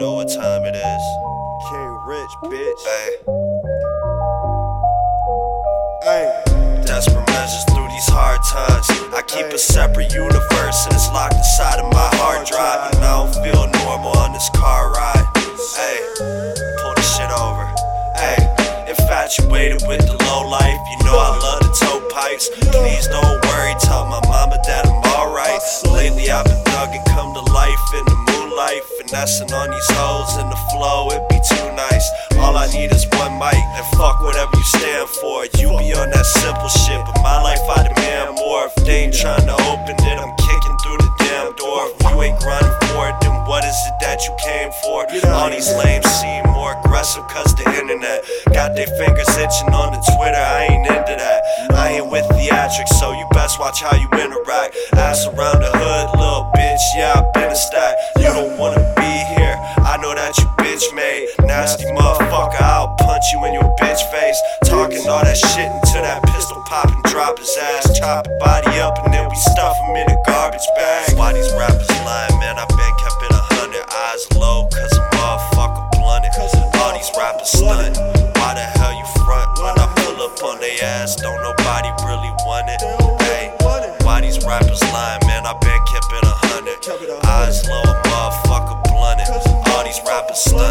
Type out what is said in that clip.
know what time it is. King Rich, bitch. Hey, Hey, desperate measures through these hard times. I keep a separate universe and it's locked inside of my hard drive. And I don't feel normal on this car ride. Hey, pull the shit over. Hey, infatuated with the low life. You know I love the toe pipes. Please don't worry, tell my mama that I'm alright. Lately I've been thugging come to life in the moonlight. Finessing on All I need is one mic and fuck whatever you stand for. You be on that simple shit, but my life I demand more. If they ain't trying to open it, I'm kicking through the damn door. If you ain't grinding for it, then what is it that you came for? All these lames seem more aggressive cause the internet got their fingers itching on the Twitter. I ain't into that. I ain't with theatrics, so you best watch how you interact. Ass around the hood, little bitch. Yeah, I've been a stack. talker, I'll punch you in your bitch face. Talking all that shit until that pistol pop and drop his ass. Chop the body up and then we stuff him in a garbage bag. Why these rappers lying, man? I've been kept it a hundred eyes low, cause a motherfucker blunted. All these rappers stunt. Why the hell you front when I pull up on they ass? Don't nobody really want it. Hey, why these rappers lying, man? I've been kept it a hundred. Eyes low, a motherfucker blunted. All these rappers stunting.